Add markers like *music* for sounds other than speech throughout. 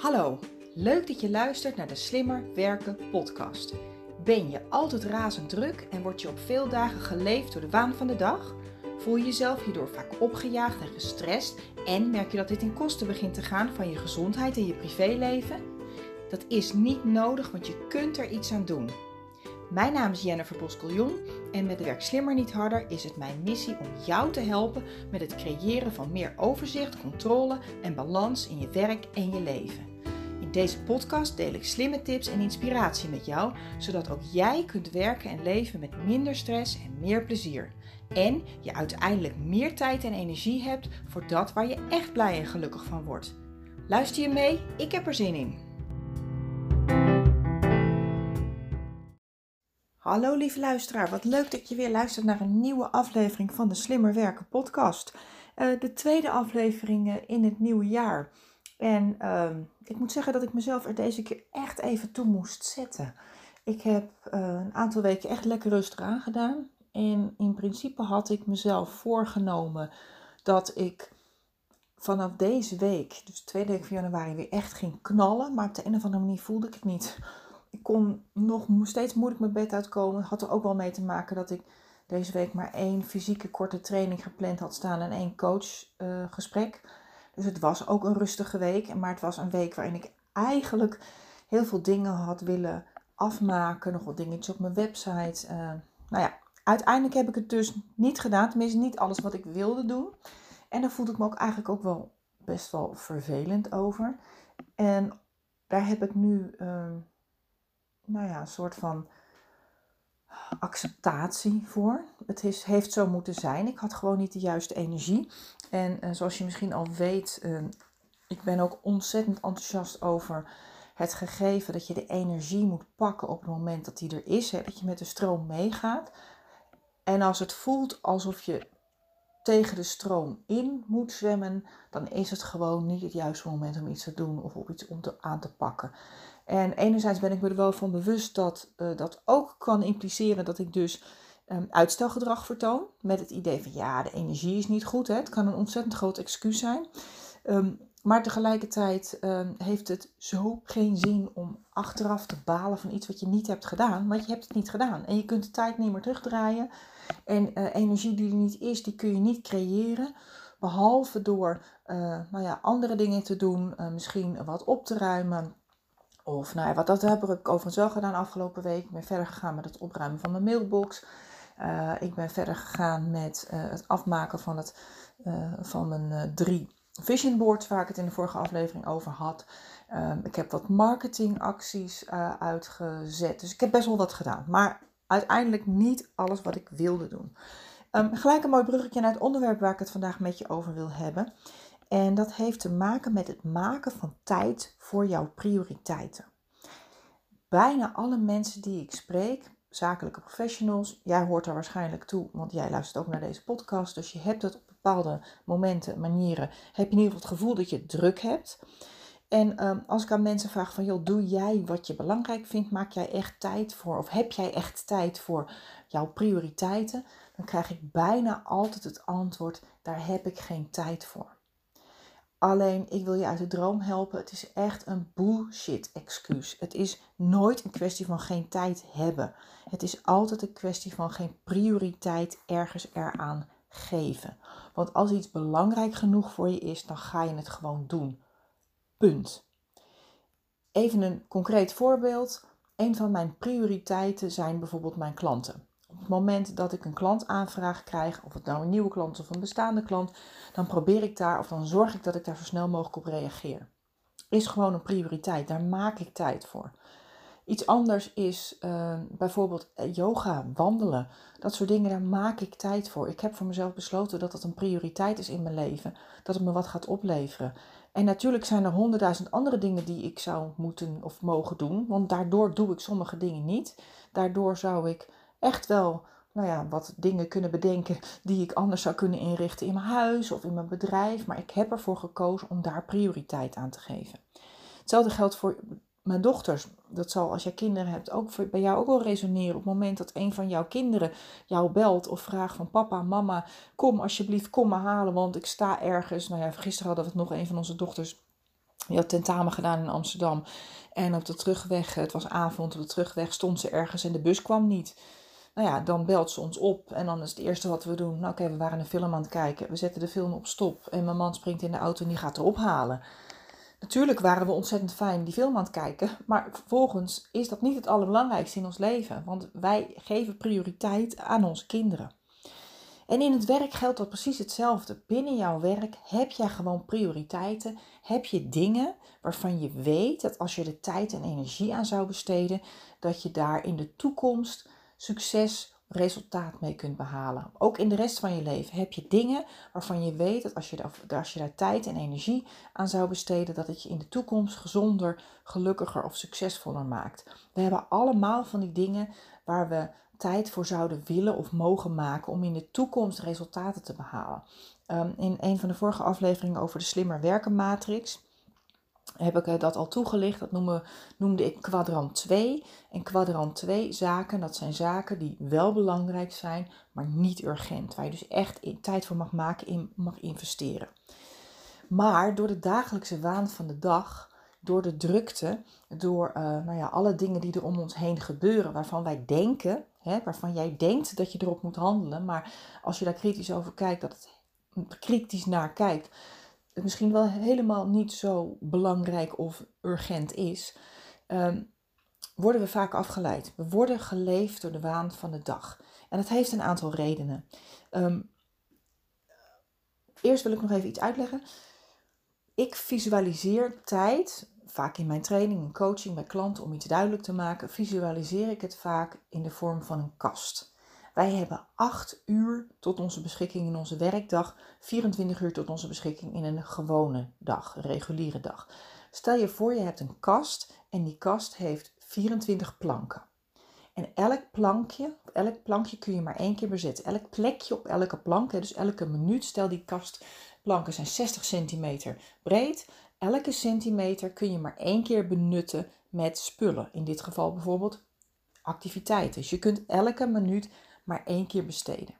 Hallo, leuk dat je luistert naar de Slimmer Werken podcast. Ben je altijd razend druk en word je op veel dagen geleefd door de waan van de dag? Voel je jezelf hierdoor vaak opgejaagd en gestrest en merk je dat dit in kosten begint te gaan van je gezondheid en je privéleven? Dat is niet nodig, want je kunt er iets aan doen. Mijn naam is Jennifer Boskeljon en met Werk Slimmer Niet Harder is het mijn missie om jou te helpen met het creëren van meer overzicht, controle en balans in je werk en je leven. In deze podcast deel ik slimme tips en inspiratie met jou, zodat ook jij kunt werken en leven met minder stress en meer plezier. En je uiteindelijk meer tijd en energie hebt voor dat waar je echt blij en gelukkig van wordt. Luister je mee? Ik heb er zin in. Hallo lieve luisteraar, wat leuk dat je weer luistert naar een nieuwe aflevering van de Slimmer Werken podcast. Uh, de tweede aflevering uh, in het nieuwe jaar. En uh, ik moet zeggen dat ik mezelf er deze keer echt even toe moest zetten. Ik heb uh, een aantal weken echt lekker rustig aangedaan. En in principe had ik mezelf voorgenomen dat ik vanaf deze week, dus tweede week van januari, weer echt ging knallen. Maar op de een of andere manier voelde ik het niet ik kon nog steeds moeilijk mijn bed uitkomen. Had er ook wel mee te maken dat ik deze week maar één fysieke korte training gepland had staan en één coachgesprek. Dus het was ook een rustige week. Maar het was een week waarin ik eigenlijk heel veel dingen had willen afmaken. Nog wat dingetjes op mijn website. Uh, nou ja, uiteindelijk heb ik het dus niet gedaan. Tenminste, niet alles wat ik wilde doen. En daar voelde ik me ook eigenlijk ook wel best wel vervelend over. En daar heb ik nu. Uh, nou ja, een soort van acceptatie voor. Het is, heeft zo moeten zijn. Ik had gewoon niet de juiste energie. En uh, zoals je misschien al weet, uh, ik ben ook ontzettend enthousiast over het gegeven dat je de energie moet pakken op het moment dat die er is. Hè, dat je met de stroom meegaat. En als het voelt alsof je tegen de stroom in moet zwemmen, dan is het gewoon niet het juiste moment om iets te doen of op iets om te, aan te pakken. En enerzijds ben ik me er wel van bewust dat uh, dat ook kan impliceren dat ik dus um, uitstelgedrag vertoon. Met het idee van ja, de energie is niet goed. Hè? Het kan een ontzettend groot excuus zijn. Um, maar tegelijkertijd um, heeft het zo geen zin om achteraf te balen van iets wat je niet hebt gedaan. Want je hebt het niet gedaan. En je kunt de tijd niet meer terugdraaien. En uh, energie die er niet is, die kun je niet creëren. Behalve door uh, nou ja, andere dingen te doen. Misschien wat op te ruimen of nou ja, wat dat heb ik overigens wel gedaan afgelopen week. Ik ben verder gegaan met het opruimen van mijn mailbox. Uh, ik ben verder gegaan met uh, het afmaken van, het, uh, van mijn drie vision boards waar ik het in de vorige aflevering over had. Ehm, ik heb wat marketingacties uitgezet. Dus ik heb best wel wat gedaan. Maar uiteindelijk niet alles wat ik wilde doen. Um, gelijk een mooi bruggetje naar het onderwerp waar ik het vandaag met je over wil hebben. En dat heeft te maken met het maken van tijd voor jouw prioriteiten. Bijna alle mensen die ik spreek, zakelijke professionals, jij hoort daar waarschijnlijk toe, want jij luistert ook naar deze podcast. Dus je hebt het op bepaalde momenten, manieren, heb je in ieder geval het gevoel dat je druk hebt. En um, als ik aan mensen vraag van, joh, doe jij wat je belangrijk vindt? Maak jij echt tijd voor, of heb jij echt tijd voor jouw prioriteiten? Dan krijg ik bijna altijd het antwoord, daar heb ik geen tijd voor. Alleen, ik wil je uit de droom helpen. Het is echt een bullshit excuus. Het is nooit een kwestie van geen tijd hebben. Het is altijd een kwestie van geen prioriteit ergens eraan geven. Want als iets belangrijk genoeg voor je is, dan ga je het gewoon doen. Punt. Even een concreet voorbeeld. Een van mijn prioriteiten zijn bijvoorbeeld mijn klanten. Het moment dat ik een klantaanvraag krijg, of het nou een nieuwe klant of een bestaande klant, dan probeer ik daar, of dan zorg ik dat ik daar zo snel mogelijk op reageer. Is gewoon een prioriteit, daar maak ik tijd voor. Iets anders is uh, bijvoorbeeld eh, yoga, wandelen, dat soort dingen, daar maak ik tijd voor. Ik heb voor mezelf besloten dat dat een prioriteit is in mijn leven, dat het me wat gaat opleveren. En natuurlijk zijn er honderdduizend andere dingen die ik zou moeten of mogen doen, want daardoor doe ik sommige dingen niet. Daardoor zou ik echt wel nou ja, wat dingen kunnen bedenken die ik anders zou kunnen inrichten in mijn huis of in mijn bedrijf. Maar ik heb ervoor gekozen om daar prioriteit aan te geven. Hetzelfde geldt voor mijn dochters. Dat zal als je kinderen hebt ook bij jou ook wel resoneren. Op het moment dat een van jouw kinderen jou belt of vraagt van papa, mama, kom alsjeblieft, kom me halen, want ik sta ergens. Nou ja, gisteren hadden we het nog een van onze dochters Die had tentamen gedaan in Amsterdam. En op de terugweg, het was avond, op de terugweg stond ze ergens en de bus kwam niet. Nou ja, dan belt ze ons op en dan is het eerste wat we doen. Nou oké, we waren een film aan het kijken. We zetten de film op stop en mijn man springt in de auto en die gaat erop halen. Natuurlijk waren we ontzettend fijn die film aan het kijken, maar vervolgens is dat niet het allerbelangrijkste in ons leven, want wij geven prioriteit aan onze kinderen. En in het werk geldt dat precies hetzelfde. Binnen jouw werk heb jij gewoon prioriteiten, heb je dingen waarvan je weet dat als je er tijd en energie aan zou besteden, dat je daar in de toekomst succes, resultaat mee kunt behalen. Ook in de rest van je leven heb je dingen waarvan je weet dat als je, daar, als je daar tijd en energie aan zou besteden, dat het je in de toekomst gezonder, gelukkiger of succesvoller maakt. We hebben allemaal van die dingen waar we tijd voor zouden willen of mogen maken om in de toekomst resultaten te behalen. Um, in een van de vorige afleveringen over de slimmer werken matrix heb ik eh, dat al toegelicht. Dat noemde, noemde ik kwadrant 2. En kwadrant 2 zaken, dat zijn zaken die wel belangrijk zijn, maar niet urgent. Waar je dus echt tijd voor mag maken, in mag investeren. Maar door de dagelijkse waan van de dag, door de drukte, door uh, nou ja, alle dingen die er om ons heen gebeuren, waarvan wij denken, hè, waarvan jij denkt dat je erop moet handelen, maar als je daar kritisch over kijkt, dat het kritisch naar kijkt, het misschien wel helemaal niet zo belangrijk of urgent is, um, worden we vaak afgeleid. We worden geleefd door de waan van de dag. En dat heeft een aantal redenen. Um, eerst wil ik nog even iets uitleggen. Ik visualiseer tijd, vaak in mijn training en coaching bij klanten om iets duidelijk te maken, visualiseer ik het vaak in de vorm van een kast. Wij hebben 8 uur tot onze beschikking in onze werkdag, 24 uur tot onze beschikking in een gewone dag, reguliere dag. Stel je voor, je hebt een kast en die kast heeft 24 planken. En elk plankje, elk plankje kun je maar één keer bezetten. Elk plekje op elke plank, dus elke minuut, stel die kastplanken zijn 60 centimeter breed. Elke centimeter kun je maar één keer benutten met spullen. In dit geval bijvoorbeeld activiteiten. Dus je kunt elke minuut maar één keer besteden.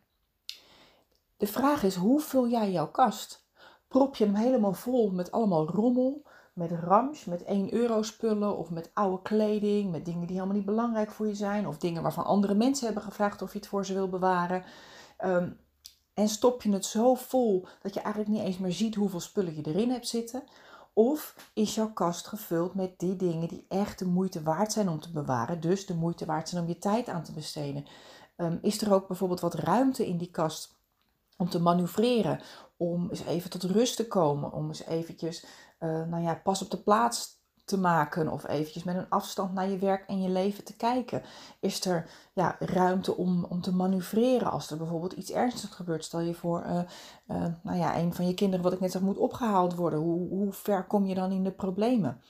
De vraag is, hoe vul jij jouw kast? Prop je hem helemaal vol met allemaal rommel, met rams, met 1 euro spullen of met oude kleding, met dingen die helemaal niet belangrijk voor je zijn of dingen waarvan andere mensen hebben gevraagd of je het voor ze wil bewaren. Um, en stop je het zo vol dat je eigenlijk niet eens meer ziet hoeveel spullen je erin hebt zitten? Of is jouw kast gevuld met die dingen die echt de moeite waard zijn om te bewaren, dus de moeite waard zijn om je tijd aan te besteden? Ehm, is er ook bijvoorbeeld wat ruimte in die kast om te manoeuvreren, om eens even tot rust te komen, om eens eventjes, uh, nou ja, pas op de plaats te maken of eventjes met een afstand naar je werk en je leven te kijken? Is er ja, ruimte om, om te manoeuvreren als er bijvoorbeeld iets ernstigs gebeurt? Stel je voor, uh, uh, nou ja, een van je kinderen, wat ik net zeg, moet opgehaald worden. Hoe, hoe ver kom je dan in de problemen?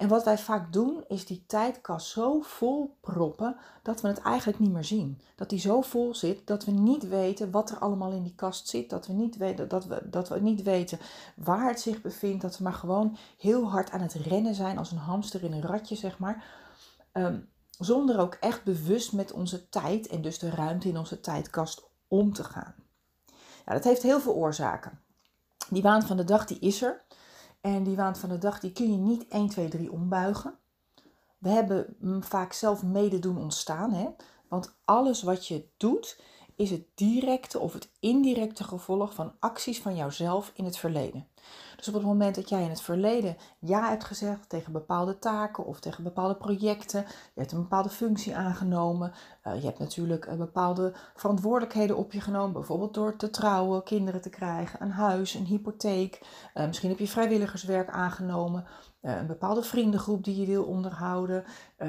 En wat wij vaak doen, is die tijdkast zo vol proppen dat we het eigenlijk niet meer zien. Dat die zo vol zit dat we niet weten wat er allemaal in die kast zit. Dat we niet weten, dat we, dat we niet weten waar het zich bevindt. Dat we maar gewoon heel hard aan het rennen zijn als een hamster in een ratje, zeg maar. Um, zonder ook echt bewust met onze tijd en dus de ruimte in onze tijdkast om te gaan. Ja, dat heeft heel veel oorzaken. Die waan van de dag die is er. En die waan van de dag, die kun je niet 1, 2, 3 ombuigen. We hebben vaak zelf mede doen ontstaan. Hè? Want alles wat je doet, is het directe of het indirecte gevolg van acties van jouzelf in het verleden. Dus op het moment dat jij in het verleden ja hebt gezegd tegen bepaalde taken of tegen bepaalde projecten, je hebt een bepaalde functie aangenomen, uh, je hebt natuurlijk uh, bepaalde verantwoordelijkheden op je genomen, bijvoorbeeld door te trouwen, kinderen te krijgen, een huis, een hypotheek, uh, misschien heb je vrijwilligerswerk aangenomen, een bepaalde vriendengroep die je wil onderhouden,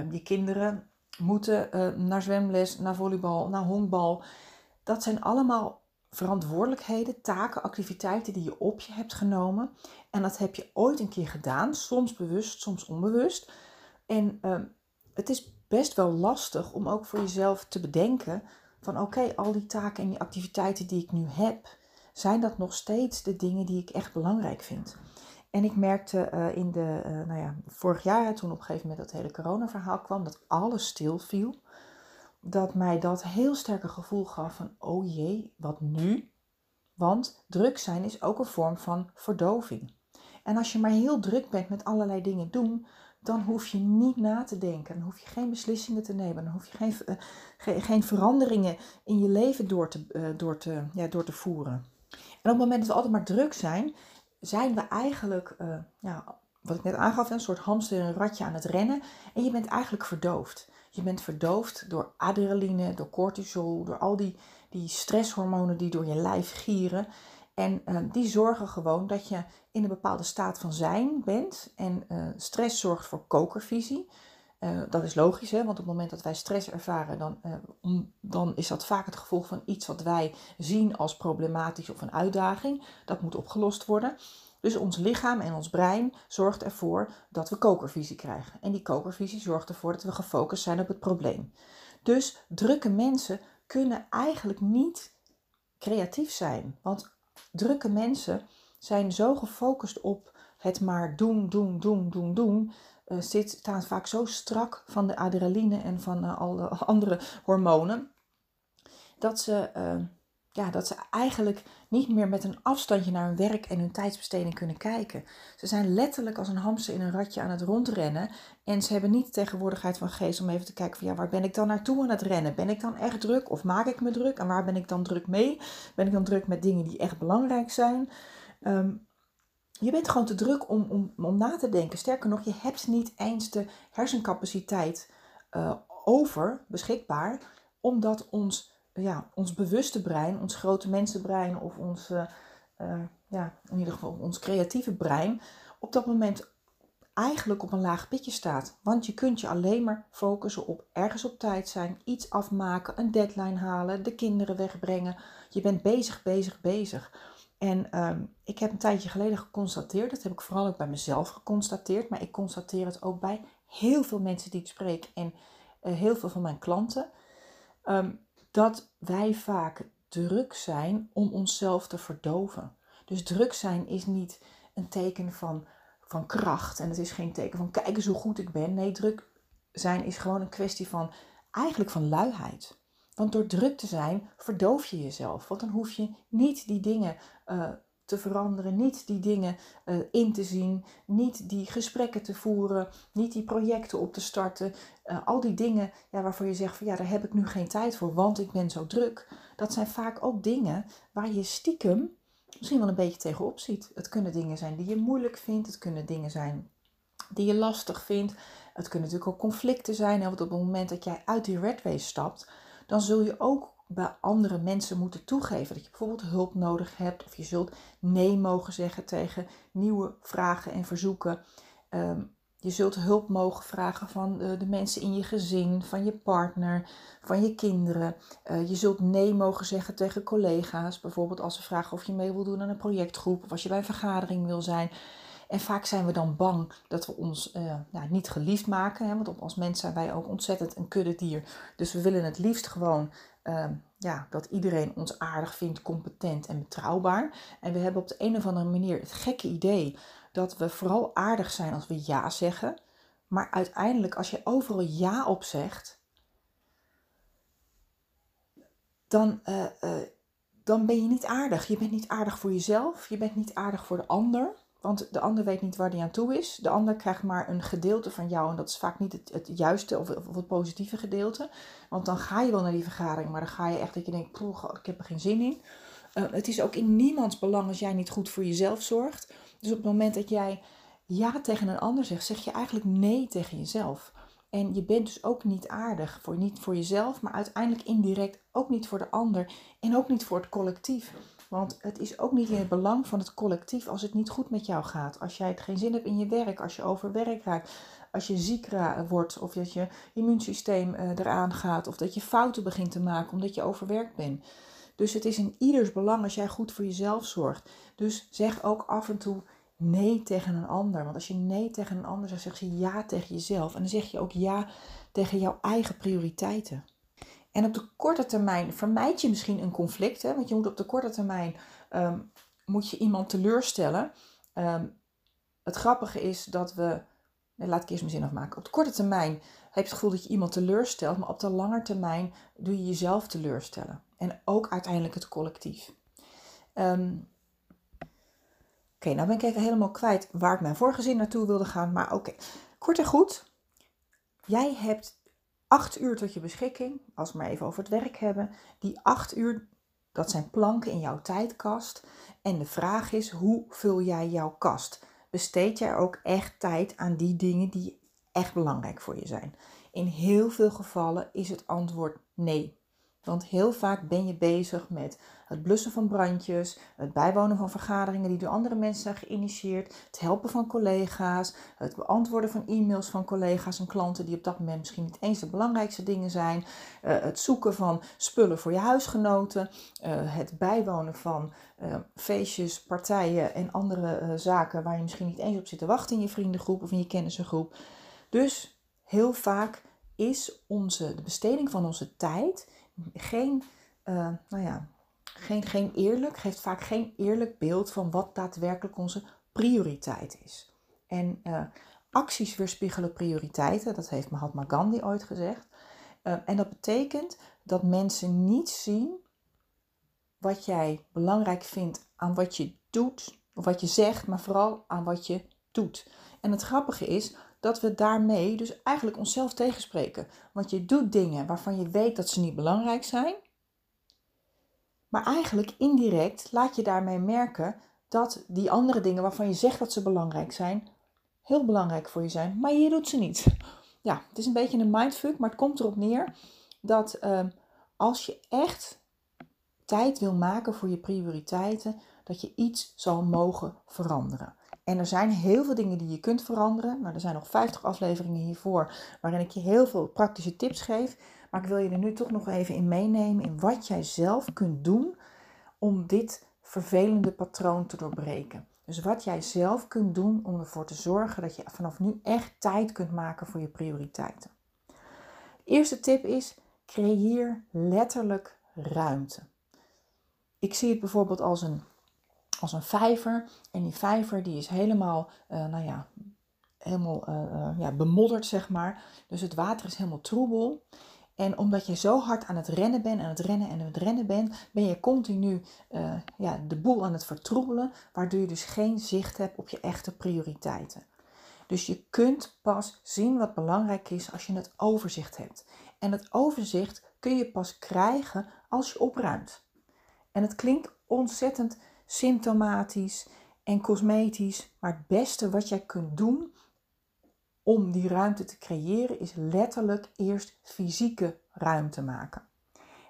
die kinderen moeten naar zwemles, naar volleybal, naar honkbal. Dat zijn allemaal verantwoordelijkheden, taken, activiteiten die je op je hebt genomen. En dat heb je ooit een keer gedaan, soms bewust, soms onbewust. En uh, het is best wel lastig om ook voor jezelf te bedenken van oké, al die taken en die activiteiten die ik nu heb, zijn dat nog steeds de dingen die ik echt belangrijk vind? En ik merkte uh, in de, uh, nou ja, vorig jaar, toen op een gegeven moment dat hele corona-verhaal kwam, dat alles stil viel dat mij dat heel sterke gevoel gaf van, oh jee, wat nu? Want druk zijn is ook een vorm van verdoving. En als je maar heel druk bent met allerlei dingen doen, dan hoef je niet na te denken. Dan hoef je geen beslissingen te nemen. Dan hoef je geen, uh, geen, veranderingen in je leven door te, uh, door, te, ja, door te voeren. En op het moment dat we altijd maar druk zijn, zijn we eigenlijk, uh, ja, wat ik net aangaf, een soort hamster en een ratje aan het rennen. En je bent eigenlijk verdoofd. Je bent verdoofd door adrenaline, door cortisol, door al die, die stresshormonen die door je lijf gieren. En uh, die zorgen gewoon dat je in een bepaalde staat van zijn bent. En uh, stress zorgt voor kokervisie. Uh, dat is logisch, hè? want op het moment dat wij stress ervaren, dan, dan is dat vaak het gevolg van iets wat wij zien als problematisch of een uitdaging. Dat moet opgelost worden. Dus ons lichaam en ons brein zorgt ervoor dat we kokervisie krijgen. En die kokervisie zorgt ervoor dat we gefocust zijn op het probleem. Dus drukke mensen kunnen eigenlijk niet creatief zijn. Want drukke mensen zijn zo gefocust op het maar doen, doen, doen, doen, doen. Uh, zit, staan vaak zo strak van de adrenaline en van uh, alle *laughs* andere hormonen. Dat ze, uh, ja, dat ze eigenlijk niet meer met een afstandje naar hun werk en hun tijdsbesteding kunnen kijken. Ze zijn letterlijk als een hamster in een ratje aan het rondrennen. En ze hebben niet de tegenwoordigheid van geest om even te kijken van ja, waar ben ik dan naartoe aan het rennen? Ben ik dan echt druk of maak ik me druk? En waar ben ik dan druk mee? Ben ik dan druk met dingen die echt belangrijk zijn? Um, je bent gewoon te druk om, om, om na te denken. Sterker nog, je hebt niet eens de hersencapaciteit uh, over, beschikbaar, omdat ons ja, ons bewuste brein, ons grote mensenbrein of ons, uh, uh, ja, in ieder geval ons creatieve brein, op dat moment eigenlijk op een laag pitje staat. Want je kunt je alleen maar focussen op ergens op tijd zijn, iets afmaken, een deadline halen, de kinderen wegbrengen. Je bent bezig, bezig, bezig. En um, ik heb een tijdje geleden geconstateerd, dat heb ik vooral ook bij mezelf geconstateerd, maar ik constateer het ook bij heel veel mensen die ik spreek en uh, heel veel van mijn klanten. Um, dat wij vaak druk zijn om onszelf te verdoven. Dus druk zijn is niet een teken van, van kracht en het is geen teken van kijk eens hoe goed ik ben. Nee, druk zijn is gewoon een kwestie van eigenlijk van luiheid. Want door druk te zijn verdoof je jezelf. Want dan hoef je niet die dingen uh, te veranderen, niet die dingen uh, in te zien, niet die gesprekken te voeren, niet die projecten op te starten. Uh, al die dingen ja, waarvoor je zegt van ja, daar heb ik nu geen tijd voor, want ik ben zo druk. Dat zijn vaak ook dingen waar je stiekem misschien wel een beetje tegenop ziet. Het kunnen dingen zijn die je moeilijk vindt, het kunnen dingen zijn die je lastig vindt. Het kunnen natuurlijk ook conflicten zijn. Want op het moment dat jij uit die red race stapt, dan zul je ook bij andere mensen moeten toegeven. Dat je bijvoorbeeld hulp nodig hebt of je zult nee mogen zeggen tegen nieuwe vragen en verzoeken. Um, je zult hulp mogen vragen van de, de, mensen in je gezin, van je partner, van je kinderen. Uh, je zult nee mogen zeggen tegen collega's, bijvoorbeeld als ze vragen of je mee wil doen aan een projectgroep of als je bij een vergadering wil zijn. En vaak zijn we dan bang dat we ons uh, nou, niet geliefd maken. Hè? Want als mens zijn wij ook ontzettend een kudde dier. Dus we willen het liefst gewoon uh, ja, dat iedereen ons aardig vindt, competent en betrouwbaar. En we hebben op de een of andere manier het gekke idee dat we vooral aardig zijn als we ja zeggen. Maar uiteindelijk, als je overal ja op zegt, dan, uh, uh, dan ben je niet aardig. Je bent niet aardig voor jezelf, je bent niet aardig voor de ander. Want de ander weet niet waar hij aan toe is. De ander krijgt maar een gedeelte van jou. En dat is vaak niet het, juiste of, het positieve gedeelte. Want dan ga je wel naar die vergadering. Maar dan ga je echt dat je denkt, poeh, ik heb er geen zin in. Uh, het is ook in niemands belang als jij niet goed voor jezelf zorgt. Dus op het moment dat jij ja tegen een ander zegt, zeg je eigenlijk nee tegen jezelf. En je bent dus ook niet aardig voor, niet voor jezelf, maar uiteindelijk indirect ook niet voor de ander en ook niet voor het collectief. Want het is ook niet in het belang van het collectief als het niet goed met jou gaat. Als jij het geen zin hebt in je werk, als je overwerk raakt, als je ziek wordt of dat je immuunsysteem uh, eraan gaat of dat je fouten begint te maken omdat je overwerkt bent. Dus het is in ieders belang als jij goed voor jezelf zorgt. Dus zeg ook af en toe nee tegen een ander. Want als je nee tegen een ander zegt, zeg je ja tegen jezelf. En dan zeg je ook ja tegen jouw eigen prioriteiten. En op de korte termijn vermijd je misschien een conflict. Hè? Want je moet op de korte termijn um, moet je iemand teleurstellen. Um, het grappige is dat we. Laat ik eerst mijn zin afmaken. Op de korte termijn heb je het gevoel dat je iemand teleurstelt. Maar op de lange termijn doe je jezelf teleurstellen. En ook uiteindelijk het collectief. Um, Oké, nou ben ik even helemaal kwijt waar ik mijn vorige zin naartoe wilde gaan. Maar oké, kort en goed. Jij hebt acht uur tot je beschikking, als we maar even over het werk hebben. Die acht uur, dat zijn planken in jouw tijdkast. En de vraag is, hoe vul jij jouw kast? Besteed jij ook echt tijd aan die dingen die echt belangrijk voor je zijn? In heel veel gevallen is het antwoord nee. Want heel vaak ben je bezig met het blussen van brandjes, het bijwonen van vergaderingen die door andere mensen zijn geïnitieerd, het helpen van collega's, het beantwoorden van e-mails van collega's en klanten die op dat moment misschien niet eens de belangrijkste dingen zijn, eh, het zoeken van spullen voor je huisgenoten, eh, het bijwonen van eh, feestjes, partijen en andere zaken waar je misschien niet eens op zit te wachten in je vriendengroep of in je kennissengroep. Dus heel vaak is onze, de besteding van onze tijd geen, uh, nou ja, geen, geen eerlijk, geeft vaak geen eerlijk beeld van wat daadwerkelijk onze prioriteit is. En uh, acties weerspiegelen prioriteiten, dat heeft Mahatma Gandhi ooit gezegd. Uh, en dat betekent dat mensen niet zien wat jij belangrijk vindt aan wat je doet, of wat je zegt, maar vooral aan wat je doet. En het grappige is dat we daarmee dus eigenlijk onszelf tegenspreken. Want je doet dingen waarvan je weet dat ze niet belangrijk zijn. Maar eigenlijk indirect laat je daarmee merken dat die andere dingen waarvan je zegt dat ze belangrijk zijn, heel belangrijk voor je zijn, maar je doet ze niet. *laughs* Ja, het is een beetje een mindfuck, maar het komt erop neer dat uh, als je echt tijd wil maken voor je prioriteiten, dat je iets zal mogen veranderen. En er zijn heel veel dingen die je kunt veranderen. Nou, er zijn nog 50 afleveringen hiervoor waarin ik je heel veel praktische tips geef. Maar ik wil je er nu toch nog even in meenemen in wat jij zelf kunt doen om dit vervelende patroon te doorbreken. Dus wat jij zelf kunt doen om ervoor te zorgen dat je vanaf nu echt tijd kunt maken voor je prioriteiten. De eerste tip is: creëer letterlijk ruimte. Ik zie het bijvoorbeeld als een als een vijver. En die vijver die is helemaal, uh, nou ja, helemaal uh, ja, bemodderd, zeg maar. Dus het water is helemaal troebel. En omdat je zo hard aan het rennen bent, aan het rennen en aan het rennen bent, ben je continu ja, de boel aan het vertroebelen, waardoor je dus geen zicht hebt op je echte prioriteiten. Dus je kunt pas zien wat belangrijk is als je het overzicht hebt. En het overzicht kun je pas krijgen als je opruimt. En het klinkt ontzettend symptomatisch en cosmetisch. Maar het beste wat jij kunt doen om die ruimte te creëren is letterlijk eerst fysieke ruimte maken.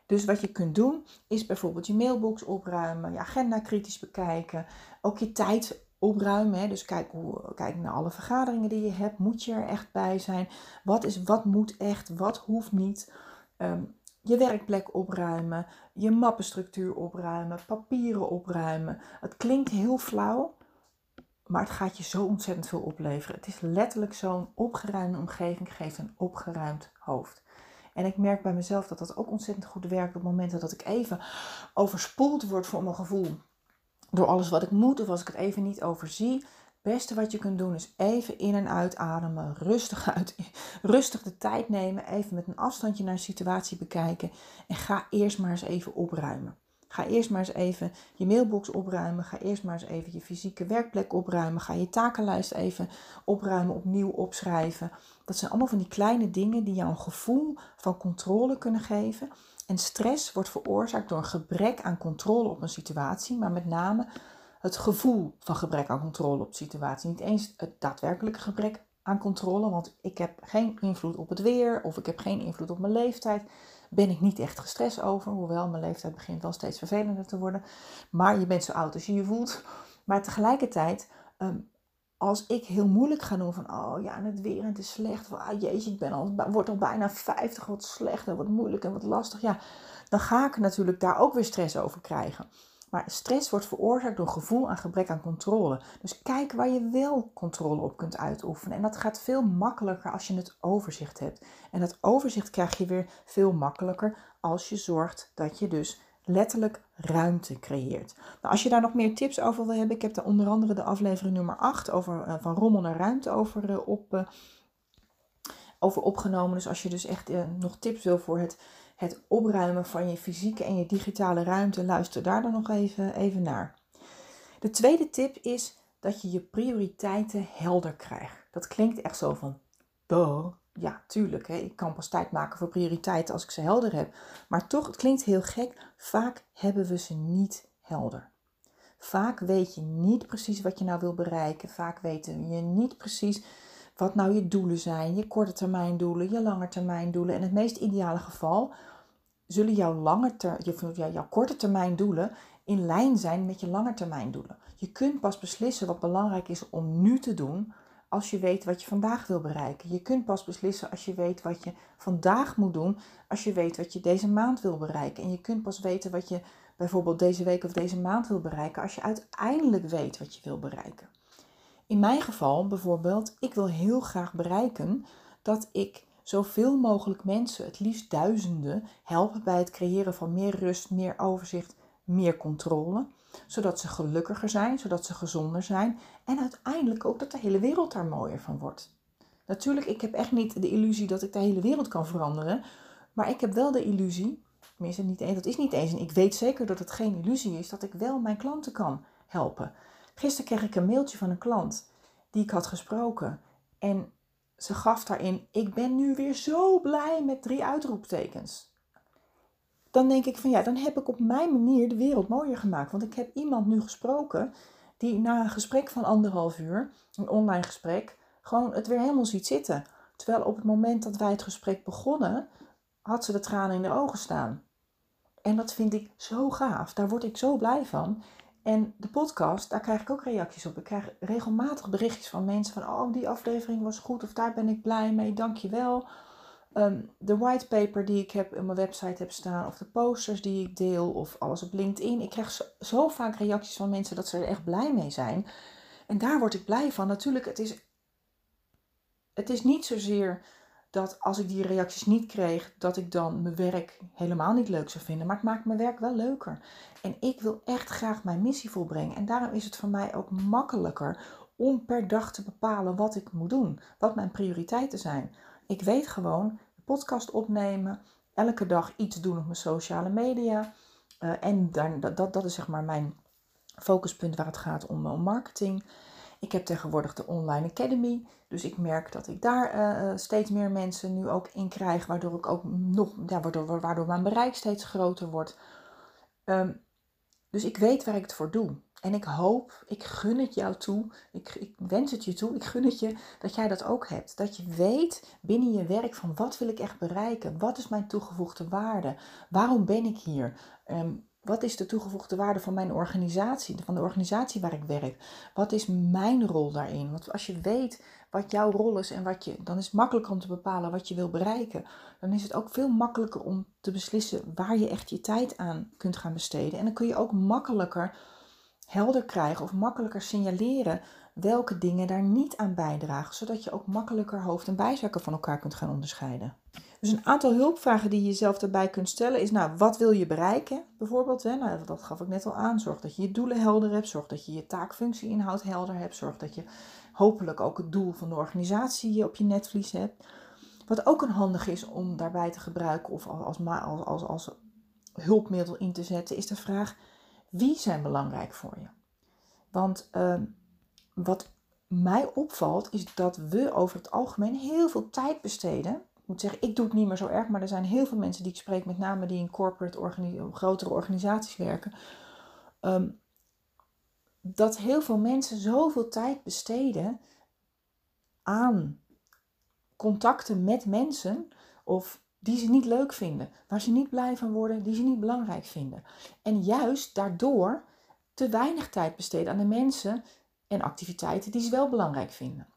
Dus wat je kunt doen is bijvoorbeeld je mailbox opruimen, je agenda kritisch bekijken, ook je tijd opruimen. Hè. Dus kijk, hoe, kijk naar alle vergaderingen die je hebt. Moet je er echt bij zijn? Wat, is, wat moet echt? Wat hoeft niet? Um, je werkplek opruimen, je mappenstructuur opruimen, papieren opruimen. Het klinkt heel flauw, maar het gaat je zo ontzettend veel opleveren. Het is letterlijk zo'n opgeruimde omgeving geeft een opgeruimd hoofd. En ik merk bij mezelf dat dat ook ontzettend goed werkt op momenten dat ik even overspoeld word voor mijn gevoel. Door alles wat ik moet of als ik het even niet overzie beste wat je kunt doen is even in en uitademen, rustig, uit, *laughs* rustig de tijd nemen, even met een afstandje naar de situatie bekijken en ga eerst maar eens even opruimen. Ga eerst maar eens even je mailbox opruimen. Ga eerst maar eens even je fysieke werkplek opruimen. Ga je takenlijst even opruimen, opnieuw opschrijven. Dat zijn allemaal van die kleine dingen die jou een gevoel van controle kunnen geven. En stress wordt veroorzaakt door een gebrek aan controle op een situatie, maar met name het gevoel van gebrek aan controle op de situatie. Niet eens het daadwerkelijke gebrek aan controle, want ik heb geen invloed op het weer of ik heb geen invloed op mijn leeftijd. Ben ik niet echt gestrest over, hoewel mijn leeftijd begint wel steeds vervelender te worden. Maar je bent zo oud als je je voelt. Maar tegelijkertijd, ehm, als ik heel moeilijk ga doen van, oh ja, het weer en het is slecht. ah, jeetje, ik ben al, word al bijna 50, wat slecht en wat moeilijk en wat lastig. Ja, dan ga ik natuurlijk daar ook weer stress over krijgen. Maar stress wordt veroorzaakt door gevoel aan gebrek aan controle. Dus kijk waar je wel controle op kunt uitoefenen. En dat gaat veel makkelijker als je het overzicht hebt. En dat overzicht krijg je weer veel makkelijker als je zorgt dat je dus letterlijk ruimte creëert. Nou, als je daar nog meer tips over wil hebben, ik heb daar onder andere de aflevering nummer 8 over uh, van rommel naar ruimte over, uh, op, uh, over opgenomen. Dus als je dus echt nog tips wil voor het het opruimen van je fysieke en je digitale ruimte, luister daar dan nog even, even naar. De tweede tip is dat je je prioriteiten helder krijgt. Dat klinkt echt zo van. Ja, tuurlijk, hè. ik kan pas tijd maken voor prioriteiten als ik ze helder heb. Maar toch, het klinkt heel gek, vaak hebben we ze niet helder. Vaak weet je niet precies wat je nou wil bereiken. Vaak weten je niet precies wat nou je doelen zijn, je korte termijn doelen, je lange termijn doelen. In het meest ideale geval zullen jouw, jouw korte termijn doelen in lijn zijn met je lange termijn doelen. Je kunt pas beslissen wat belangrijk is om nu te doen als je weet wat je vandaag wil bereiken. Je kunt pas beslissen als je weet wat je vandaag moet doen, als je weet wat je deze maand wil bereiken. En je kunt pas weten wat je bijvoorbeeld deze week of deze maand wil bereiken als je uiteindelijk weet wat je wil bereiken. In mijn geval bijvoorbeeld, ik wil heel graag bereiken dat ik zoveel mogelijk mensen, het liefst duizenden, helpen bij het creëren van meer rust, meer overzicht, meer controle. Zodat ze gelukkiger zijn, zodat ze gezonder zijn en uiteindelijk ook dat de hele wereld daar mooier van wordt. Natuurlijk, ik heb echt niet de illusie dat ik de hele wereld kan veranderen, maar ik heb wel de illusie, tenminste niet eens, dat is niet eens, en ik weet zeker dat het geen illusie is, dat ik wel mijn klanten kan helpen. Gisteren kreeg ik een mailtje van een klant die ik had gesproken. En ze gaf daarin: Ik ben nu weer zo blij met drie uitroeptekens. Dan denk ik van ja, dan heb ik op mijn manier de wereld mooier gemaakt. Want ik heb iemand nu gesproken die na een gesprek van anderhalf uur, een online gesprek, gewoon het weer helemaal ziet zitten. Terwijl op het moment dat wij het gesprek begonnen, had ze de tranen in de ogen staan. En dat vind ik zo gaaf. Daar word ik zo blij van. En de podcast, daar krijg ik ook reacties op. Ik krijg regelmatig berichtjes van mensen van, oh, die aflevering was goed of daar ben ik blij mee, dankjewel. Um, de whitepaper die ik heb op mijn website heb staan, of de posters die ik deel, of alles op LinkedIn. Ik krijg zo, zo vaak reacties van mensen dat ze er echt blij mee zijn. En daar word ik blij van. Natuurlijk, het is, het is niet zozeer dat als ik die reacties niet kreeg, dat ik dan mijn werk helemaal niet leuk zou vinden. Maar het maakt mijn werk wel leuker. En ik wil echt graag mijn missie volbrengen. En daarom is het voor mij ook makkelijker om per dag te bepalen wat ik moet doen. Wat mijn prioriteiten zijn. Ik weet gewoon, podcast opnemen, elke dag iets doen op mijn sociale media. Uh, en dat, dat is zeg maar mijn focuspunt waar het gaat om, om marketing. Ik heb tegenwoordig de Online Academy. Dus ik merk dat ik daar uh, steeds meer mensen nu ook in krijg. Waardoor ik ook nog, ja, waardoor, waardoor mijn bereik steeds groter wordt. Um, dus ik weet waar ik het voor doe. En ik hoop, ik gun het jou toe, ik, ik, wens het je toe, ik gun het je dat jij dat ook hebt. Dat je weet binnen je werk van wat wil ik echt bereiken? Wat is mijn toegevoegde waarde? Waarom ben ik hier? Um, wat is de toegevoegde waarde van mijn organisatie, van de organisatie waar ik werk? Wat is mijn rol daarin? Want als je weet wat jouw rol is en wat je, dan is het makkelijker om te bepalen wat je wil bereiken. Dan is het ook veel makkelijker om te beslissen waar je echt je tijd aan kunt gaan besteden. En dan kun je ook makkelijker helder krijgen of makkelijker signaleren welke dingen daar niet aan bijdragen, zodat je ook makkelijker hoofd- en bijzakken van elkaar kunt gaan onderscheiden. Dus een aantal hulpvragen die je jezelf daarbij kunt stellen is, nou, wat wil je bereiken? Bijvoorbeeld, hè? Nou, dat gaf ik net al aan. Zorg dat je je doelen helder hebt. Zorg dat je je taakfunctieinhoud helder hebt. Zorg dat je hopelijk ook het doel van de organisatie op je netvlies hebt. Wat ook een handig is om daarbij te gebruiken of als, als, als, als hulpmiddel in te zetten, is de vraag: wie zijn belangrijk voor je? Want uh, wat mij opvalt, is dat we over het algemeen heel veel tijd besteden moet zeggen, ik doe het niet meer zo erg, maar er zijn heel veel mensen die ik spreek, met name die in corporate organi grotere organisaties werken. Ehm, dat heel veel mensen zoveel tijd besteden aan contacten met mensen of die ze niet leuk vinden, waar ze niet blij van worden, die ze niet belangrijk vinden. En juist daardoor te weinig tijd besteden aan de mensen en activiteiten die ze wel belangrijk vinden.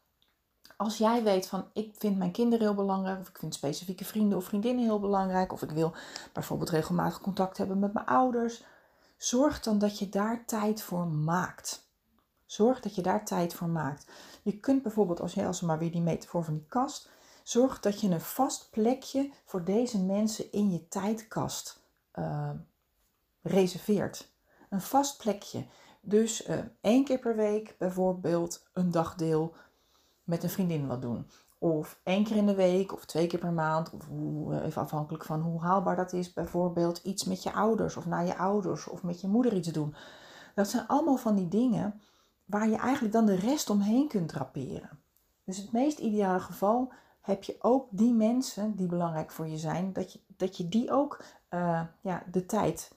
Als jij weet van ik vind mijn kinderen heel belangrijk, of ik vind specifieke vrienden of vriendinnen heel belangrijk, of ik wil bijvoorbeeld regelmatig contact hebben met mijn ouders, zorg dan dat je daar tijd voor maakt. Zorg dat je daar tijd voor maakt. Je kunt bijvoorbeeld, als je als maar weer die metafoor van die kast, zorg dat je een vast plekje voor deze mensen in je tijdkast uh, reserveert. Een vast plekje. Dus uh, één keer per week bijvoorbeeld een dagdeel met een vriendin wat doen. Of één keer in de week of twee keer per maand. Of hoe, eh, even afhankelijk van hoe haalbaar dat is. Bijvoorbeeld iets met je ouders of naar je ouders of met je moeder iets doen. Dat zijn allemaal van die dingen waar je eigenlijk dan de rest omheen kunt draperen. Dus het meest ideale geval heb je ook die mensen die belangrijk voor je zijn, dat je, dat je die ook uh, ja, de tijd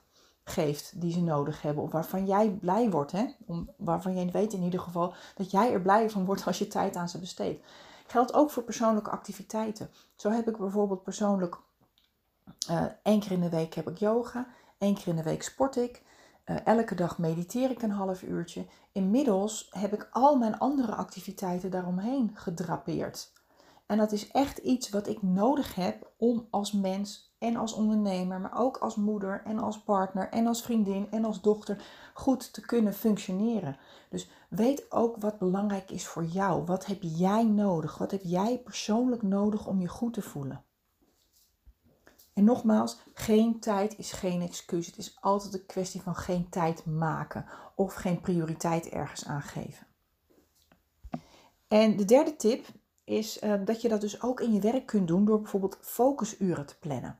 geeft die ze nodig hebben. Of waarvan jij blij wordt. Hè? Om, waarvan jij weet in ieder geval dat jij er blij van wordt *laughs* als je tijd aan ze besteedt. Geldt ook voor persoonlijke activiteiten. Zo heb ik bijvoorbeeld persoonlijk uh, één keer in de week heb ik yoga. één keer in de week sport ik. Uh, elke dag mediteer ik een half uurtje. Inmiddels heb ik al mijn andere activiteiten daaromheen gedrapeerd. En dat is echt iets wat ik nodig heb om als mens en als ondernemer, maar ook als moeder en als partner en als vriendin en als dochter goed te kunnen functioneren. Dus weet ook wat belangrijk is voor jou. Wat heb jij nodig? Wat heb jij persoonlijk nodig om je goed te voelen? En nogmaals, geen tijd is geen excuus. Het is altijd een kwestie van geen tijd maken of geen prioriteit ergens aangeven. En de derde tip is uh, dat je dat dus ook in je werk kunt doen door bijvoorbeeld focusuren te plannen.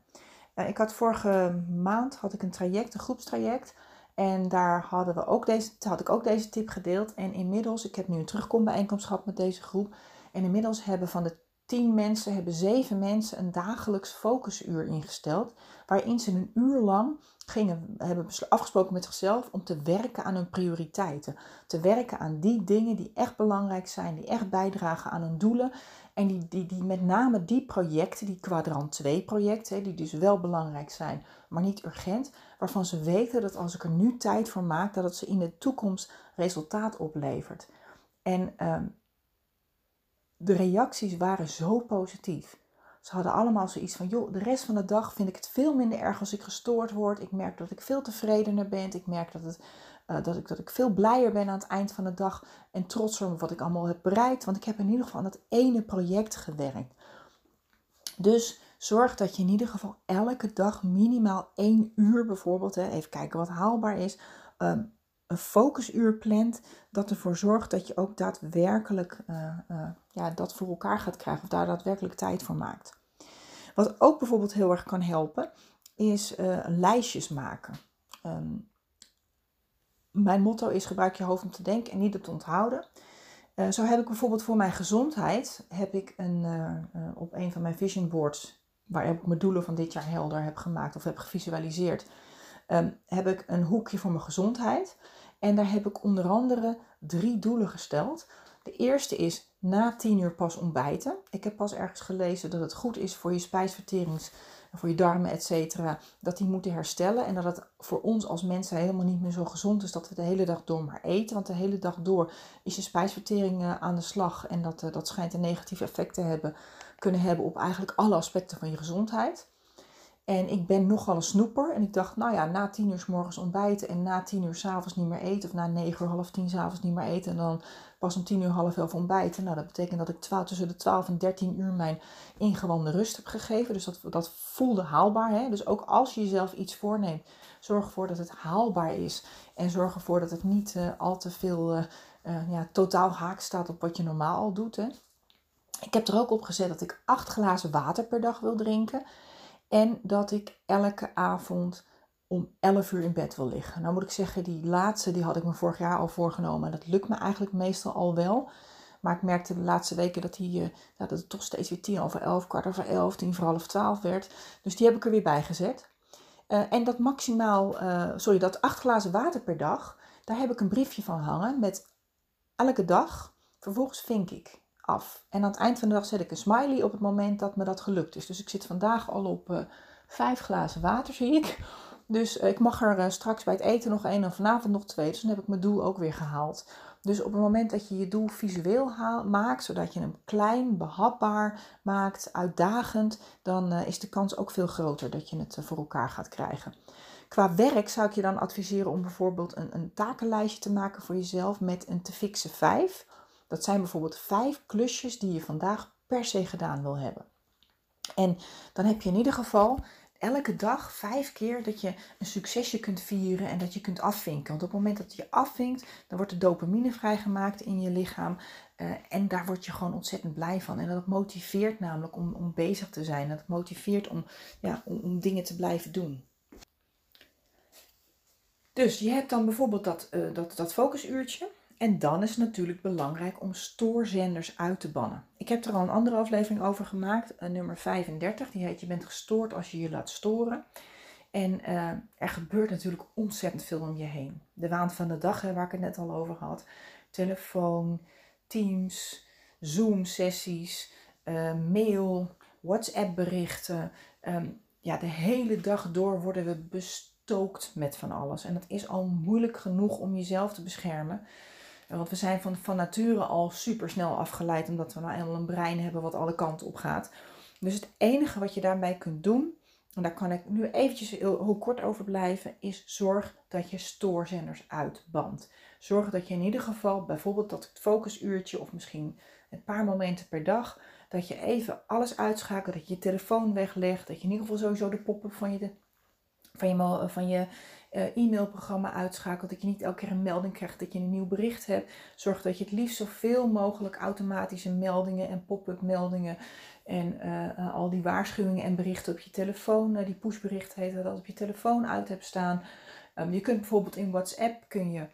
Uh, ik had vorige maand had ik een traject, een groepstraject. En daar hadden we ook deze, had ik ook deze tip gedeeld. En inmiddels, ik heb nu een terugkombijeenkomst gehad met deze groep. En inmiddels hebben van de tien mensen, hebben zeven mensen een dagelijks focusuur ingesteld. Waarin ze een uur lang gingen, hebben afgesproken met zichzelf om te werken aan hun prioriteiten. Te werken aan die dingen die echt belangrijk zijn, die echt bijdragen aan hun doelen. En die, die, die met name die projecten, die kwadrant 2 projecten, die dus wel belangrijk zijn, maar niet urgent. Waarvan ze weten dat als ik er nu tijd voor maak, dat het ze in de toekomst resultaat oplevert. En ehm, de reacties waren zo positief. Ze hadden allemaal zoiets van, joh, de rest van de dag vind ik het veel minder erg als ik gestoord word. Ik merk dat ik veel tevredener ben. Ik merk dat, het, uh, dat, ik, dat ik veel blijer ben aan het eind van de dag. En trots op wat ik allemaal heb bereikt. Want ik heb in ieder geval aan dat ene project gewerkt. Dus zorg dat je in ieder geval elke dag minimaal één uur bijvoorbeeld, hè, even kijken wat haalbaar is, um, een focusuur plant dat ervoor zorgt dat je ook daadwerkelijk uh, uh, ja, dat voor elkaar gaat krijgen of daar daadwerkelijk tijd voor maakt. Wat ook bijvoorbeeld heel erg kan helpen, is uh, lijstjes maken. Um, mijn motto is gebruik je hoofd om te denken en niet om te onthouden. zo heb ik bijvoorbeeld voor mijn gezondheid heb ik een, op een van mijn vision boards, waar ik mijn doelen van dit jaar helder heb gemaakt of heb gevisualiseerd, um, heb ik een hoekje voor mijn gezondheid. En daar heb ik onder andere drie doelen gesteld. De eerste is na tien uur pas ontbijten. Ik heb pas ergens gelezen dat het goed is voor je spijsverterings, voor je darmen, et cetera, dat die moeten herstellen. En dat het voor ons als mensen helemaal niet meer zo gezond is dat we de hele dag door maar eten. Want de hele dag door is je spijsvertering eh, aan de slag. En dat, eh, dat schijnt een negatief effect te hebben, kunnen hebben op eigenlijk alle aspecten van je gezondheid. En ik ben nogal een snoeper. En ik dacht, nou ja, na tien uur s morgens ontbijten en na tien uur s'avonds niet meer eten. Of na negen uur, half tien s'avonds niet meer eten. En dan pas om tien uur, half elf ontbijten. Nou, dat betekent dat ik 12, tussen de 12 en 13 uur mijn ingewande rust heb gegeven. Dus dat, dat voelde haalbaar. Hè? Dus ook als je jezelf iets voorneemt, zorg ervoor dat het haalbaar is. En zorg ervoor dat het niet uh, al te veel uh, uh, ja, totaal haak staat op wat je normaal al doet. Hè? Ik heb er ook op gezet dat ik acht glazen water per dag wil drinken. En dat ik elke avond om 11 uur in bed wil liggen. Nou moet ik zeggen, die laatste die had ik me vorig jaar al voorgenomen. En dat lukt me eigenlijk meestal al wel. Maar ik merkte de laatste weken dat, die, uh, dat het toch steeds weer tien over elf, kwart over elf, tien voor half twaalf werd. Dus die heb ik er weer bij gezet. Uh, en dat maximaal, uh, sorry, dat acht glazen water per dag, daar heb ik een briefje van hangen met elke dag. Vervolgens vink ik af. En aan het eind van de dag zet ik een smiley op het moment dat me dat gelukt is. Dus ik zit vandaag al op uh, vijf glazen water, zie ik. Dus uh, ik mag er uh, straks bij het eten nog één en vanavond nog twee. Dus dan heb ik mijn doel ook weer gehaald. Dus op het moment dat je je doel visueel maakt, zodat je hem klein, behapbaar maakt, uitdagend, dan is de kans ook veel groter dat je het voor elkaar gaat krijgen. Qua werk zou ik je dan adviseren om bijvoorbeeld een, een takenlijstje te maken voor jezelf met een te fixe vijf dat zijn bijvoorbeeld vijf klusjes die je vandaag per se gedaan wil hebben. En dan heb je in ieder geval elke dag vijf keer dat je een succesje kunt vieren en dat je kunt afvinken. Want op het moment dat je afvinkt, dan wordt de dopamine vrijgemaakt in je lichaam. Uh, en daar word je gewoon ontzettend blij van. En dat motiveert namelijk om, om bezig te zijn. Dat motiveert om, ja, om, om dingen te blijven doen. Dus je hebt dan bijvoorbeeld dat, uh, dat, dat focusuurtje. En dan is het natuurlijk belangrijk om stoorzenders uit te bannen. Ik heb er al een andere aflevering over gemaakt, uh, nummer 35. Die heet Je bent gestoord als je je laat storen. En uh, er gebeurt natuurlijk ontzettend veel om je heen. De waan van de dag, hè, waar ik het net al over had. Telefoon, Teams, Zoom-sessies, uh, mail, WhatsApp-berichten. Um, ja, de hele dag door worden we bestookt met van alles. En dat is al moeilijk genoeg om jezelf te beschermen. Want we zijn van, van nature al super snel afgeleid, omdat we nou eenmaal een brein hebben wat alle kanten op gaat. Dus het enige wat je daarbij kunt doen, en daar kan ik nu eventjes heel, kort over blijven, is zorg dat je stoorzenders uitbandt. Zorg dat je in ieder geval bijvoorbeeld dat focusuurtje of misschien een paar momenten per dag, dat je even alles uitschakelt, dat je je telefoon weglegt, dat je in ieder geval sowieso de pop-up van je, van je, van je uh, e-mailprogramma uitschakelt, dat je niet elke keer een melding krijgt dat je een nieuw bericht hebt. Zorg dat je het liefst zoveel mogelijk automatische meldingen en pop-up meldingen en uh, al die waarschuwingen en berichten op je telefoon, die pushberichten heet dat, op je telefoon uit hebt staan. Um, je kunt bijvoorbeeld in WhatsApp kun je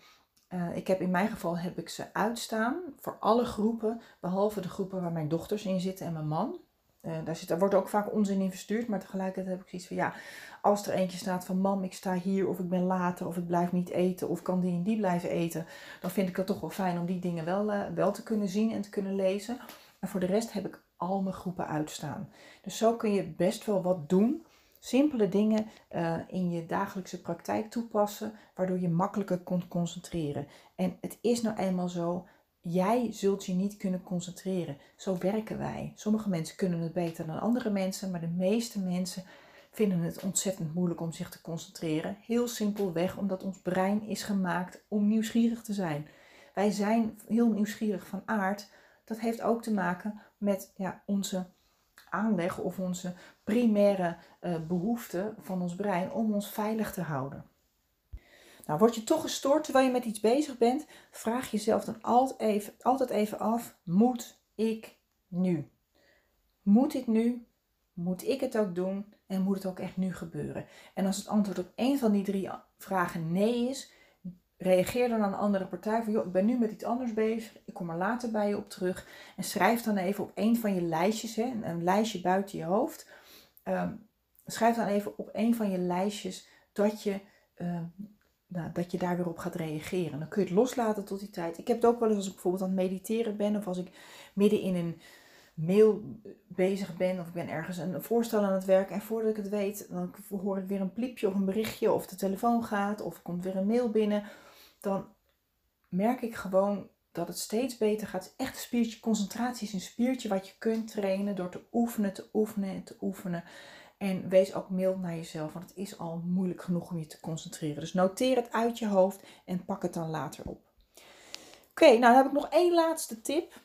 ik heb in mijn geval heb ik ze uitstaan voor alle groepen, behalve de groepen waar mijn dochters in zitten en mijn man. Uh, daar, zit, daar wordt ook vaak onzin in verstuurd, maar tegelijkertijd heb ik zoiets van ja, als er eentje staat van mam, ik sta hier of ik ben later of ik blijf niet eten of kan die en die blijven eten, dan vind ik het toch wel fijn om die dingen wel, uh, wel te kunnen zien en te kunnen lezen. En voor de rest heb ik al mijn groepen uitstaan. Dus zo kun je best wel wat doen simpele dingen uh, in je dagelijkse praktijk toepassen, waardoor je makkelijker kunt concentreren. En het is nou eenmaal zo, jij zult je niet kunnen concentreren. Zo werken wij. Sommige mensen kunnen het beter dan andere mensen, maar de meeste mensen vinden het ontzettend moeilijk om zich te concentreren. Heel simpelweg omdat ons brein is gemaakt om nieuwsgierig te zijn. Wij zijn heel nieuwsgierig van aard. Dat heeft ook te maken met ja, onze aanleg of onze primaire uh, behoefte van ons brein om ons veilig te houden. Nou, word je toch gestoord terwijl je met iets bezig bent, vraag jezelf dan altijd even, altijd even af: moet ik nu? Moet ik nu? Moet ik het ook doen? En moet het ook echt nu gebeuren? En als het antwoord op één van die drie vragen nee is, reageer dan aan een andere partij van, ik ben nu met iets anders bezig, ik kom er later bij je op terug. En schrijf dan even op een van je lijstjes, hè, een, lijstje buiten je hoofd. Um, schrijf dan even op een van je lijstjes dat je, uh, nou, dat je daar weer op gaat reageren. Dan kun je het loslaten tot die tijd. Ik heb het ook wel eens als ik bijvoorbeeld aan het mediteren ben of als ik midden in een mail bezig ben of ik ben ergens een voorstel aan het werk en voordat ik het weet, dan hoor ik weer een pliepje of een berichtje of de telefoon gaat of er komt weer een mail binnen dan merk ik gewoon dat het steeds beter gaat. Echt een spiertje, concentratie is een spiertje wat je kunt trainen door te oefenen, te oefenen en te oefenen. En wees ook mild naar jezelf, want het is al moeilijk genoeg om je te concentreren. Dus noteer het uit je hoofd en pak het dan later op. Oké, nou dan heb ik nog één laatste tip.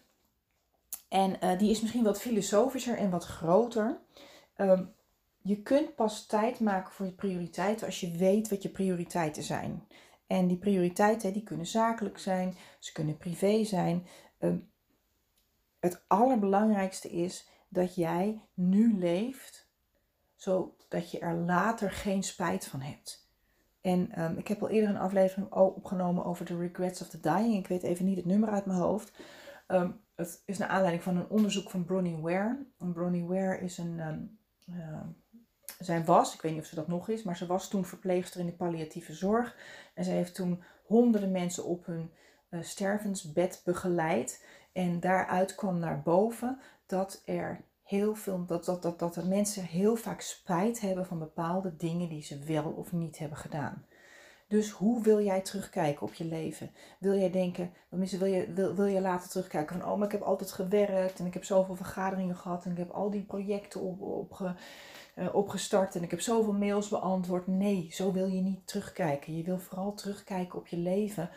En uh, die is misschien wat filosofischer en wat groter. Um, je kunt pas tijd maken voor je prioriteiten als je weet wat je prioriteiten zijn. En die prioriteiten die kunnen zakelijk zijn, ze kunnen privé zijn. Ehm, het allerbelangrijkste is dat jij nu leeft, zodat je er later geen spijt van hebt. En ehm, ik heb al eerder een aflevering opgenomen over de regrets of the dying. Ik weet even niet het nummer uit mijn hoofd. Um, het is naar aanleiding van een onderzoek van Bronnie Ware. En Bronnie Ware is een zij was, ik weet niet of ze dat nog is, maar ze was toen verpleegster in de palliatieve zorg. En ze heeft toen honderden mensen op hun uh, stervensbed begeleid. En daaruit kwam naar boven dat er heel veel, dat, dat, dat, dat de mensen heel vaak spijt hebben van bepaalde dingen die ze wel of niet hebben gedaan. Dus hoe wil jij terugkijken op je leven? Wil jij denken, wil je, wil, wil je later terugkijken van, oh, maar ik heb altijd gewerkt en ik heb zoveel vergaderingen gehad en ik heb al die projecten op, op, uh, opgestart en ik heb zoveel mails beantwoord. Nee, zo wil je niet terugkijken. Je wil vooral terugkijken op je leven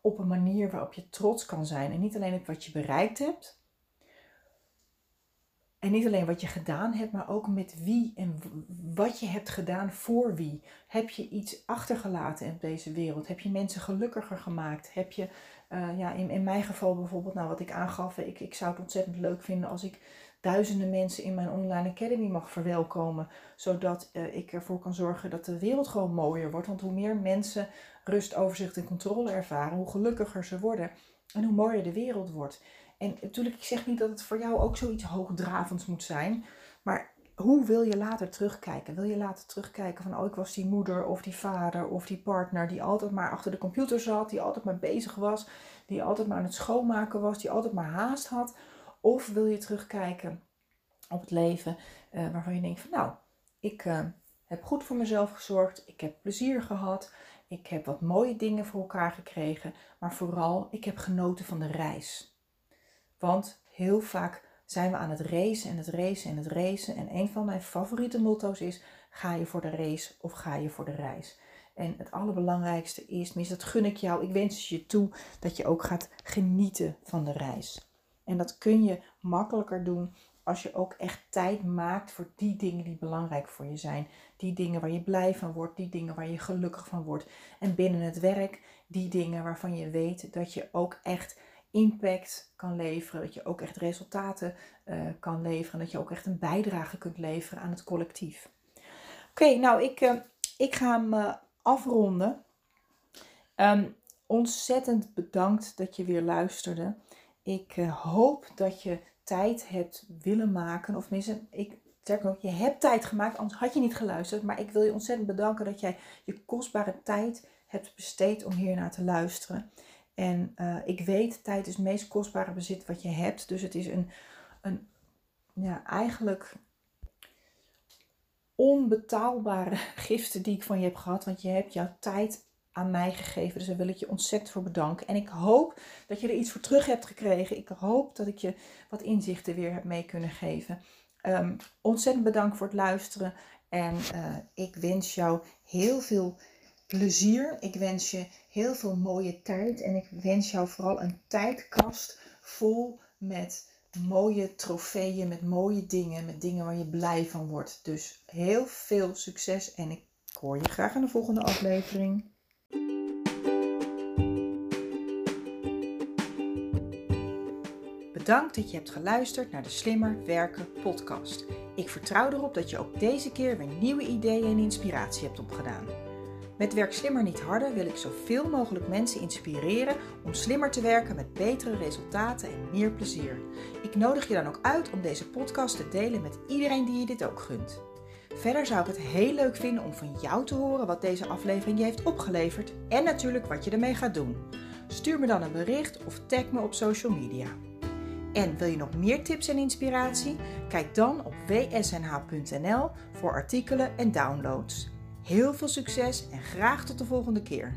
op een manier waarop je trots kan zijn. En niet alleen op wat je bereikt hebt. En niet alleen wat je gedaan hebt, maar ook met wie en wat je hebt gedaan voor wie. Heb je iets achtergelaten in deze wereld? Heb je mensen gelukkiger gemaakt? Heb je, uh, ja, in, in mijn geval bijvoorbeeld, nou wat ik aangaf, ik, ik zou het ontzettend leuk vinden als ik duizenden mensen in mijn online academy mag verwelkomen. Zodat uh, ik ervoor kan zorgen dat de wereld gewoon mooier wordt. Want hoe meer mensen rust, overzicht en controle ervaren, hoe gelukkiger ze worden. En hoe mooier de wereld wordt. En natuurlijk, ik zeg niet dat het voor jou ook zoiets hoogdravends moet zijn. Maar hoe wil je later terugkijken? Wil je later terugkijken van, oh, ik was die moeder of die vader of die partner die altijd maar achter de computer zat, die altijd maar bezig was, die altijd maar aan het schoonmaken was, die altijd maar haast had? Of wil je terugkijken op het leven uh, waarvan je denkt van, nou, ik uh, heb goed voor mezelf gezorgd, ik heb plezier gehad, ik heb wat mooie dingen voor elkaar gekregen, maar vooral, ik heb genoten van de reis. Want heel vaak zijn we aan het racen en het racen en het racen. En een van mijn favoriete motto's is: ga je voor de race of ga je voor de reis? En het allerbelangrijkste is, tenminste dat gun ik jou, ik wens je toe dat je ook gaat genieten van de reis. En dat kun je makkelijker doen als je ook echt tijd maakt voor die dingen die belangrijk voor je zijn. Die dingen waar je blij van wordt, die dingen waar je gelukkig van wordt. En binnen het werk, die dingen waarvan je weet dat je ook echt impact kan leveren, dat je ook echt resultaten uh, kan leveren, dat je ook echt een bijdrage kunt leveren aan het collectief. Oké, nou ik, uh, ik ga hem uh, afronden. Um, ontzettend bedankt dat je weer luisterde. Ik hoop dat je tijd hebt willen maken, of tenminste, ik je hebt tijd gemaakt, anders had je niet geluisterd. Maar ik wil je ontzettend bedanken dat jij je kostbare tijd hebt besteed om hier naar te luisteren. En uh, ik weet, tijd is het meest kostbare bezit wat je hebt. Dus het is een, een ja, eigenlijk onbetaalbare *laughs* giften die ik van je heb gehad. Want je hebt jouw tijd aan mij gegeven. Dus daar wil ik je ontzettend voor bedanken. En ik hoop dat je er iets voor terug hebt gekregen. Ik hoop dat ik je wat inzichten weer heb mee kunnen geven. Um, ontzettend bedankt voor het luisteren. En uh, ik wens jou heel veel plezier. Ik wens je heel veel mooie tijd. En ik wens jou vooral een tijdkast vol met mooie trofeeën, met mooie dingen, met dingen waar je blij van wordt. Dus heel veel succes en ik hoor je graag in de volgende aflevering. Bedankt dat je hebt geluisterd naar de Slimmer Werken podcast. Ik vertrouw erop dat je ook deze keer weer nieuwe ideeën en inspiratie hebt opgedaan. Met Werk Slimmer Niet Harder wil ik zoveel mogelijk mensen inspireren om slimmer te werken met betere resultaten en meer plezier. Ik nodig je dan ook uit om deze podcast te delen met iedereen die je dit ook gunt. Verder zou ik het heel leuk vinden om van jou te horen wat deze aflevering je heeft opgeleverd en natuurlijk wat je ermee gaat doen. Stuur me dan een bericht of tag me op social media. En wil je nog meer tips en inspiratie? Kijk dan op wsnh.nl voor artikelen en downloads. Heel veel succes en graag tot de volgende keer.